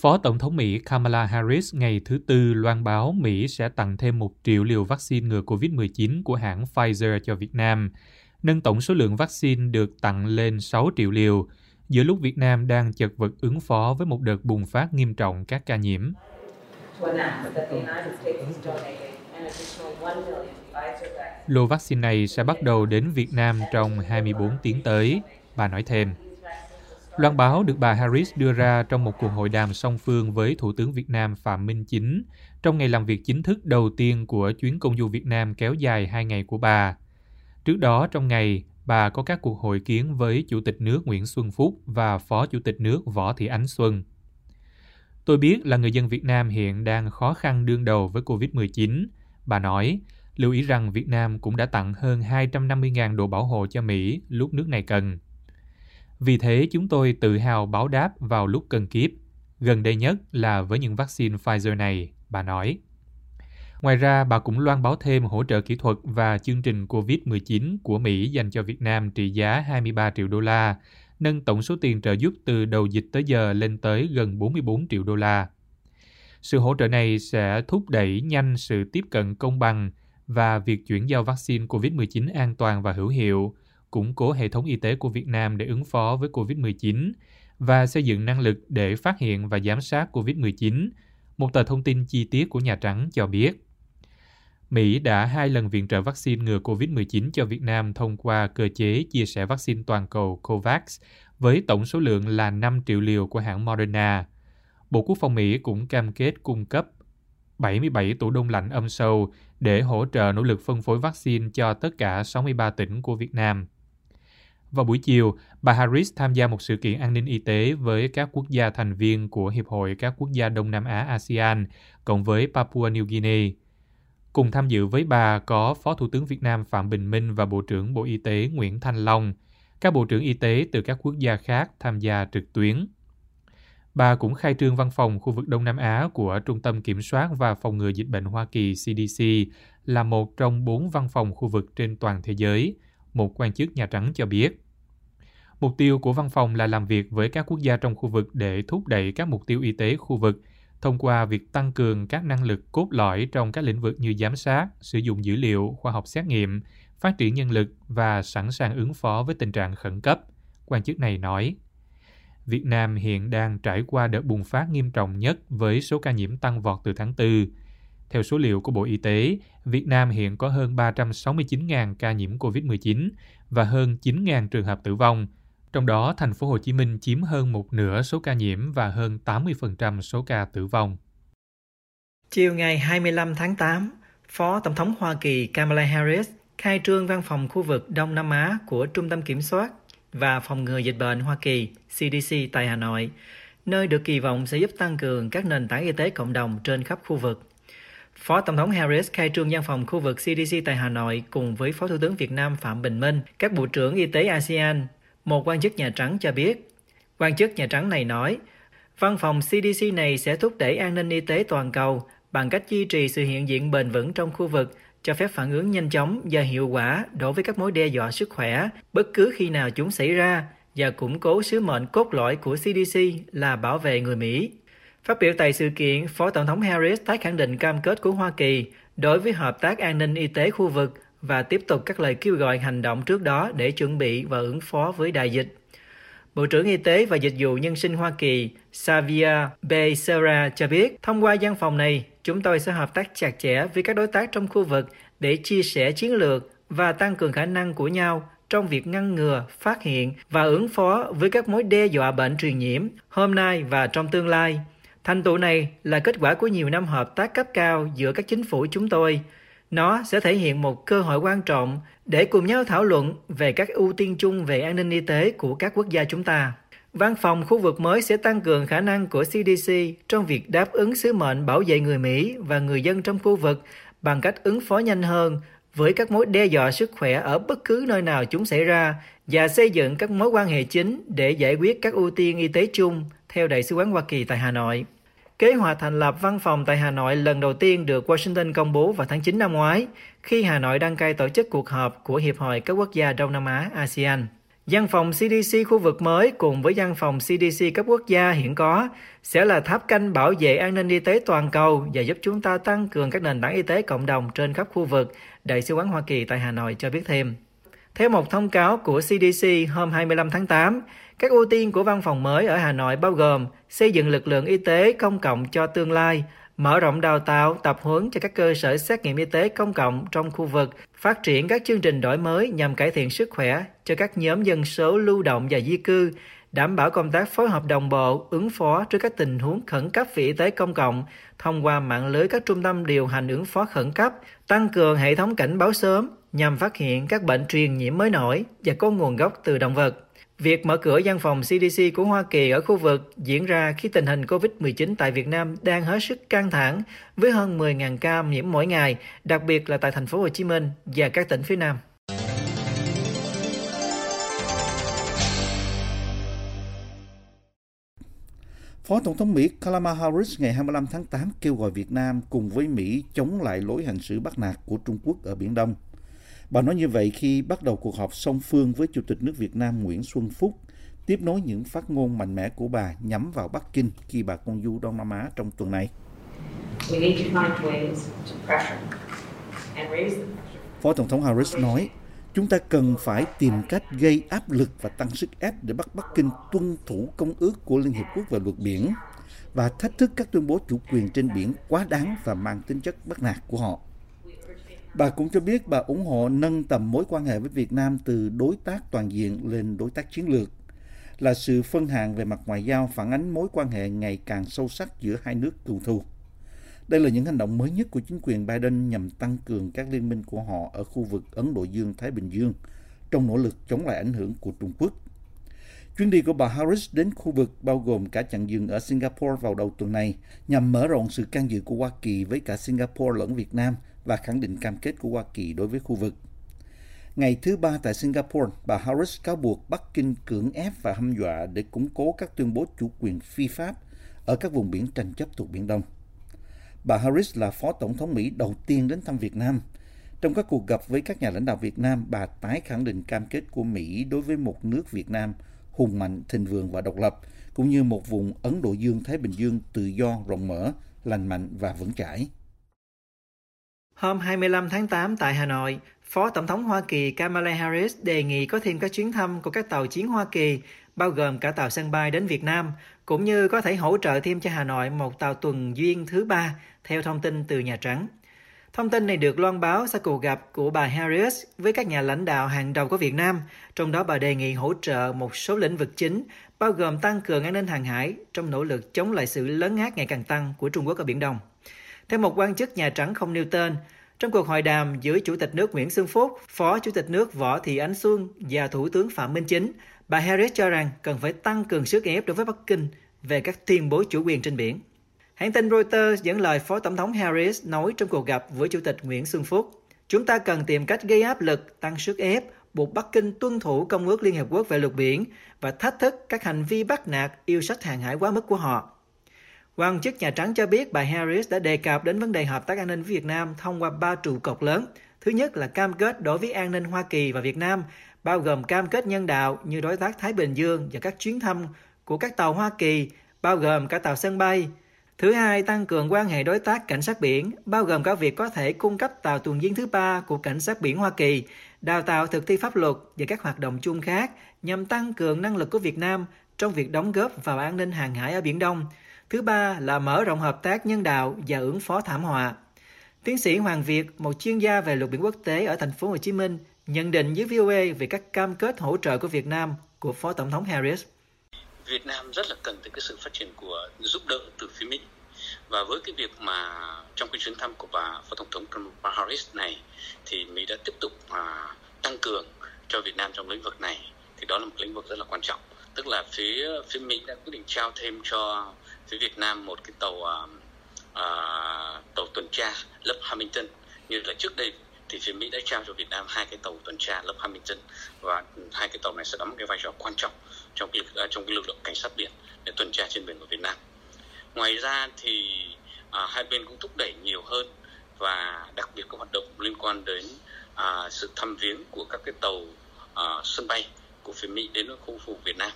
Phó Tổng thống Mỹ Kamala Harris ngày thứ Tư loan báo Mỹ sẽ tặng thêm một triệu liều vaccine ngừa COVID-19 của hãng Pfizer cho Việt Nam, nâng tổng số lượng vaccine được tặng lên 6 triệu liều, giữa lúc Việt Nam đang chật vật ứng phó với một đợt bùng phát nghiêm trọng các ca nhiễm. Lô vaccine này sẽ bắt đầu đến Việt Nam trong 24 tiếng tới, bà nói thêm. Loan báo được bà Harris đưa ra trong một cuộc hội đàm song phương với Thủ tướng Việt Nam Phạm Minh Chính trong ngày làm việc chính thức đầu tiên của chuyến công du Việt Nam kéo dài hai ngày của bà. Trước đó trong ngày, bà có các cuộc hội kiến với Chủ tịch nước Nguyễn Xuân Phúc và Phó Chủ tịch nước Võ Thị Ánh Xuân. Tôi biết là người dân Việt Nam hiện đang khó khăn đương đầu với COVID-19. Bà nói, lưu ý rằng Việt Nam cũng đã tặng hơn 250.000 đồ bảo hộ cho Mỹ lúc nước này cần. Vì thế chúng tôi tự hào báo đáp vào lúc cần kiếp, gần đây nhất là với những vaccine Pfizer này, bà nói. Ngoài ra, bà cũng loan báo thêm hỗ trợ kỹ thuật và chương trình COVID-19 của Mỹ dành cho Việt Nam trị giá 23 triệu đô la, nâng tổng số tiền trợ giúp từ đầu dịch tới giờ lên tới gần 44 triệu đô la. Sự hỗ trợ này sẽ thúc đẩy nhanh sự tiếp cận công bằng và việc chuyển giao vaccine COVID-19 an toàn và hữu hiệu, củng cố hệ thống y tế của Việt Nam để ứng phó với COVID-19 và xây dựng năng lực để phát hiện và giám sát COVID-19, một tờ thông tin chi tiết của Nhà Trắng cho biết. Mỹ đã hai lần viện trợ vaccine ngừa COVID-19 cho Việt Nam thông qua cơ chế chia sẻ vaccine toàn cầu COVAX với tổng số lượng là 5 triệu liều của hãng Moderna. Bộ Quốc phòng Mỹ cũng cam kết cung cấp 77 tủ đông lạnh âm sâu để hỗ trợ nỗ lực phân phối vaccine cho tất cả 63 tỉnh của Việt Nam. Vào buổi chiều, bà Harris tham gia một sự kiện an ninh y tế với các quốc gia thành viên của Hiệp hội các quốc gia Đông Nam Á ASEAN, cộng với Papua New Guinea. Cùng tham dự với bà có Phó Thủ tướng Việt Nam Phạm Bình Minh và Bộ trưởng Bộ Y tế Nguyễn Thanh Long. Các bộ trưởng y tế từ các quốc gia khác tham gia trực tuyến. Bà cũng khai trương văn phòng khu vực Đông Nam Á của Trung tâm Kiểm soát và Phòng ngừa Dịch bệnh Hoa Kỳ CDC là một trong bốn văn phòng khu vực trên toàn thế giới, một quan chức Nhà Trắng cho biết. Mục tiêu của văn phòng là làm việc với các quốc gia trong khu vực để thúc đẩy các mục tiêu y tế khu vực thông qua việc tăng cường các năng lực cốt lõi trong các lĩnh vực như giám sát, sử dụng dữ liệu, khoa học xét nghiệm, phát triển nhân lực và sẵn sàng ứng phó với tình trạng khẩn cấp, quan chức này nói. Việt Nam hiện đang trải qua đợt bùng phát nghiêm trọng nhất với số ca nhiễm tăng vọt từ tháng 4. Theo số liệu của Bộ Y tế, Việt Nam hiện có hơn 369.000 ca nhiễm COVID-19 và hơn 9.000 trường hợp tử vong, trong đó, thành phố Hồ Chí Minh chiếm hơn một nửa số ca nhiễm và hơn 80% số ca tử vong. Chiều ngày 25 tháng 8, Phó Tổng thống Hoa Kỳ Kamala Harris khai trương văn phòng khu vực Đông Nam Á của Trung tâm Kiểm soát và Phòng ngừa Dịch bệnh Hoa Kỳ CDC tại Hà Nội, nơi được kỳ vọng sẽ giúp tăng cường các nền tảng y tế cộng đồng trên khắp khu vực. Phó Tổng thống Harris khai trương văn phòng khu vực CDC tại Hà Nội cùng với Phó Thủ tướng Việt Nam Phạm Bình Minh, các bộ trưởng y tế ASEAN một quan chức Nhà Trắng cho biết. Quan chức Nhà Trắng này nói, văn phòng CDC này sẽ thúc đẩy an ninh y tế toàn cầu bằng cách duy trì sự hiện diện bền vững trong khu vực, cho phép phản ứng nhanh chóng và hiệu quả đối với các mối đe dọa sức khỏe bất cứ khi nào chúng xảy ra và củng cố sứ mệnh cốt lõi của CDC là bảo vệ người Mỹ. Phát biểu tại sự kiện, Phó Tổng thống Harris tái khẳng định cam kết của Hoa Kỳ đối với hợp tác an ninh y tế khu vực và tiếp tục các lời kêu gọi hành động trước đó để chuẩn bị và ứng phó với đại dịch. Bộ trưởng Y tế và Dịch vụ Nhân sinh Hoa Kỳ Xavier Becerra cho biết, thông qua văn phòng này, chúng tôi sẽ hợp tác chặt chẽ với các đối tác trong khu vực để chia sẻ chiến lược và tăng cường khả năng của nhau trong việc ngăn ngừa, phát hiện và ứng phó với các mối đe dọa bệnh truyền nhiễm hôm nay và trong tương lai. Thành tựu này là kết quả của nhiều năm hợp tác cấp cao giữa các chính phủ chúng tôi, nó sẽ thể hiện một cơ hội quan trọng để cùng nhau thảo luận về các ưu tiên chung về an ninh y tế của các quốc gia chúng ta. Văn phòng khu vực mới sẽ tăng cường khả năng của CDC trong việc đáp ứng sứ mệnh bảo vệ người Mỹ và người dân trong khu vực bằng cách ứng phó nhanh hơn với các mối đe dọa sức khỏe ở bất cứ nơi nào chúng xảy ra và xây dựng các mối quan hệ chính để giải quyết các ưu tiên y tế chung theo Đại sứ quán Hoa Kỳ tại Hà Nội. Kế hoạch thành lập văn phòng tại Hà Nội lần đầu tiên được Washington công bố vào tháng 9 năm ngoái, khi Hà Nội đăng cai tổ chức cuộc họp của Hiệp hội các quốc gia Đông Nam Á ASEAN. Văn phòng CDC khu vực mới cùng với văn phòng CDC cấp quốc gia hiện có sẽ là tháp canh bảo vệ an ninh y tế toàn cầu và giúp chúng ta tăng cường các nền tảng y tế cộng đồng trên khắp khu vực, Đại sứ quán Hoa Kỳ tại Hà Nội cho biết thêm. Theo một thông cáo của CDC hôm 25 tháng 8, các ưu tiên của văn phòng mới ở Hà Nội bao gồm xây dựng lực lượng y tế công cộng cho tương lai, mở rộng đào tạo, tập huấn cho các cơ sở xét nghiệm y tế công cộng trong khu vực, phát triển các chương trình đổi mới nhằm cải thiện sức khỏe cho các nhóm dân số lưu động và di cư, đảm bảo công tác phối hợp đồng bộ, ứng phó trước các tình huống khẩn cấp về y tế công cộng thông qua mạng lưới các trung tâm điều hành ứng phó khẩn cấp, tăng cường hệ thống cảnh báo sớm nhằm phát hiện các bệnh truyền nhiễm mới nổi và có nguồn gốc từ động vật. Việc mở cửa văn phòng CDC của Hoa Kỳ ở khu vực diễn ra khi tình hình COVID-19 tại Việt Nam đang hết sức căng thẳng với hơn 10.000 ca nhiễm mỗi ngày, đặc biệt là tại thành phố Hồ Chí Minh và các tỉnh phía Nam. Phó Tổng thống Mỹ Kamala Harris ngày 25 tháng 8 kêu gọi Việt Nam cùng với Mỹ chống lại lối hành xử bắt nạt của Trung Quốc ở Biển Đông. Bà nói như vậy khi bắt đầu cuộc họp song phương với Chủ tịch nước Việt Nam Nguyễn Xuân Phúc, tiếp nối những phát ngôn mạnh mẽ của bà nhắm vào Bắc Kinh khi bà công du Đông Nam Á trong tuần này. Phó Tổng thống Harris nói, chúng ta cần phải tìm cách gây áp lực và tăng sức ép để bắt Bắc Kinh tuân thủ công ước của Liên Hiệp Quốc về luật biển và thách thức các tuyên bố chủ quyền trên biển quá đáng và mang tính chất bắt nạt của họ. Bà cũng cho biết bà ủng hộ nâng tầm mối quan hệ với Việt Nam từ đối tác toàn diện lên đối tác chiến lược, là sự phân hạng về mặt ngoại giao phản ánh mối quan hệ ngày càng sâu sắc giữa hai nước cựu thù. Đây là những hành động mới nhất của chính quyền Biden nhằm tăng cường các liên minh của họ ở khu vực Ấn Độ Dương-Thái Bình Dương trong nỗ lực chống lại ảnh hưởng của Trung Quốc. Chuyến đi của bà Harris đến khu vực bao gồm cả chặng dừng ở Singapore vào đầu tuần này nhằm mở rộng sự can dự của Hoa Kỳ với cả Singapore lẫn Việt Nam và khẳng định cam kết của Hoa Kỳ đối với khu vực. Ngày thứ ba tại Singapore, bà Harris cáo buộc Bắc Kinh cưỡng ép và hăm dọa để củng cố các tuyên bố chủ quyền phi pháp ở các vùng biển tranh chấp thuộc Biển Đông. Bà Harris là Phó Tổng thống Mỹ đầu tiên đến thăm Việt Nam. Trong các cuộc gặp với các nhà lãnh đạo Việt Nam, bà tái khẳng định cam kết của Mỹ đối với một nước Việt Nam hùng mạnh, thịnh vượng và độc lập, cũng như một vùng Ấn Độ Dương-Thái Bình Dương tự do, rộng mở, lành mạnh và vững chãi. Hôm 25 tháng 8 tại Hà Nội, Phó Tổng thống Hoa Kỳ Kamala Harris đề nghị có thêm các chuyến thăm của các tàu chiến Hoa Kỳ, bao gồm cả tàu sân bay đến Việt Nam, cũng như có thể hỗ trợ thêm cho Hà Nội một tàu tuần duyên thứ ba, theo thông tin từ Nhà Trắng. Thông tin này được loan báo sau cuộc gặp của bà Harris với các nhà lãnh đạo hàng đầu của Việt Nam, trong đó bà đề nghị hỗ trợ một số lĩnh vực chính, bao gồm tăng cường an ninh hàng hải trong nỗ lực chống lại sự lớn át ngày càng tăng của Trung Quốc ở Biển Đông. Theo một quan chức Nhà Trắng không nêu tên, trong cuộc hội đàm giữa Chủ tịch nước Nguyễn Xuân Phúc, Phó Chủ tịch nước Võ Thị Ánh Xuân và Thủ tướng Phạm Minh Chính, bà Harris cho rằng cần phải tăng cường sức ép đối với Bắc Kinh về các tuyên bố chủ quyền trên biển. Hãng tin Reuters dẫn lời Phó Tổng thống Harris nói trong cuộc gặp với Chủ tịch Nguyễn Xuân Phúc, chúng ta cần tìm cách gây áp lực, tăng sức ép, buộc Bắc Kinh tuân thủ Công ước Liên Hợp Quốc về luật biển và thách thức các hành vi bắt nạt, yêu sách hàng hải quá mức của họ. Quan chức Nhà Trắng cho biết bà Harris đã đề cập đến vấn đề hợp tác an ninh với Việt Nam thông qua ba trụ cột lớn. Thứ nhất là cam kết đối với an ninh Hoa Kỳ và Việt Nam, bao gồm cam kết nhân đạo như đối tác Thái Bình Dương và các chuyến thăm của các tàu Hoa Kỳ, bao gồm cả tàu sân bay. Thứ hai, tăng cường quan hệ đối tác cảnh sát biển, bao gồm cả việc có thể cung cấp tàu tuần duyên thứ ba của cảnh sát biển Hoa Kỳ, đào tạo thực thi pháp luật và các hoạt động chung khác nhằm tăng cường năng lực của Việt Nam trong việc đóng góp vào an ninh hàng hải ở Biển Đông. Thứ ba là mở rộng hợp tác nhân đạo và ứng phó thảm họa. Tiến sĩ Hoàng Việt, một chuyên gia về luật biển quốc tế ở thành phố Hồ Chí Minh, nhận định với VOA về các cam kết hỗ trợ của Việt Nam của Phó Tổng thống Harris. Việt Nam rất là cần tới cái sự phát triển của giúp đỡ từ phía Mỹ và với cái việc mà trong cái chuyến thăm của bà Phó Tổng thống Kamala Harris này thì Mỹ đã tiếp tục mà tăng cường cho Việt Nam trong lĩnh vực này thì đó là một lĩnh vực rất là quan trọng tức là phía phía Mỹ đã quyết định trao thêm cho phía Việt Nam một cái tàu uh, uh, tàu tuần tra lớp Hamilton như là trước đây thì phía Mỹ đã trao cho Việt Nam hai cái tàu tuần tra lớp Hamilton và hai cái tàu này sẽ đóng cái vai trò quan trọng trong việc uh, trong cái lực lượng cảnh sát biển để tuần tra trên biển của Việt Nam. Ngoài ra thì uh, hai bên cũng thúc đẩy nhiều hơn và đặc biệt các hoạt động liên quan đến uh, sự thăm viếng của các cái tàu uh, sân bay của phía Mỹ đến với khu vực Việt Nam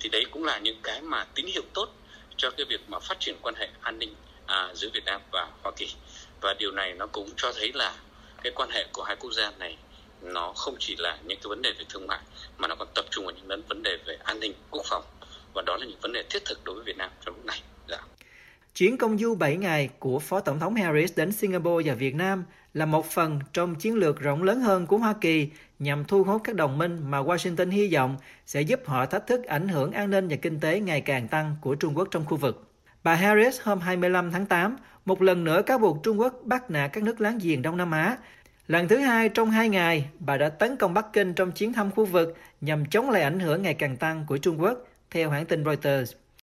thì đấy cũng là những cái mà tín hiệu tốt cho cái việc mà phát triển quan hệ an ninh à, giữa Việt Nam và Hoa Kỳ và điều này nó cũng cho thấy là cái quan hệ của hai quốc gia này nó không chỉ là những cái vấn đề về thương mại mà nó còn tập trung vào những vấn đề về an ninh quốc phòng và đó là những vấn đề thiết thực đối với Việt Nam trong lúc này. Dạ. Chuyến công du 7 ngày của Phó Tổng thống Harris đến Singapore và Việt Nam là một phần trong chiến lược rộng lớn hơn của Hoa Kỳ nhằm thu hút các đồng minh mà Washington hy vọng sẽ giúp họ thách thức ảnh hưởng an ninh và kinh tế ngày càng tăng của Trung Quốc trong khu vực. Bà Harris hôm 25 tháng 8 một lần nữa cáo buộc Trung Quốc bắt nạt các nước láng giềng Đông Nam Á. Lần thứ hai trong hai ngày, bà đã tấn công Bắc Kinh trong chuyến thăm khu vực nhằm chống lại ảnh hưởng ngày càng tăng của Trung Quốc, theo hãng tin Reuters.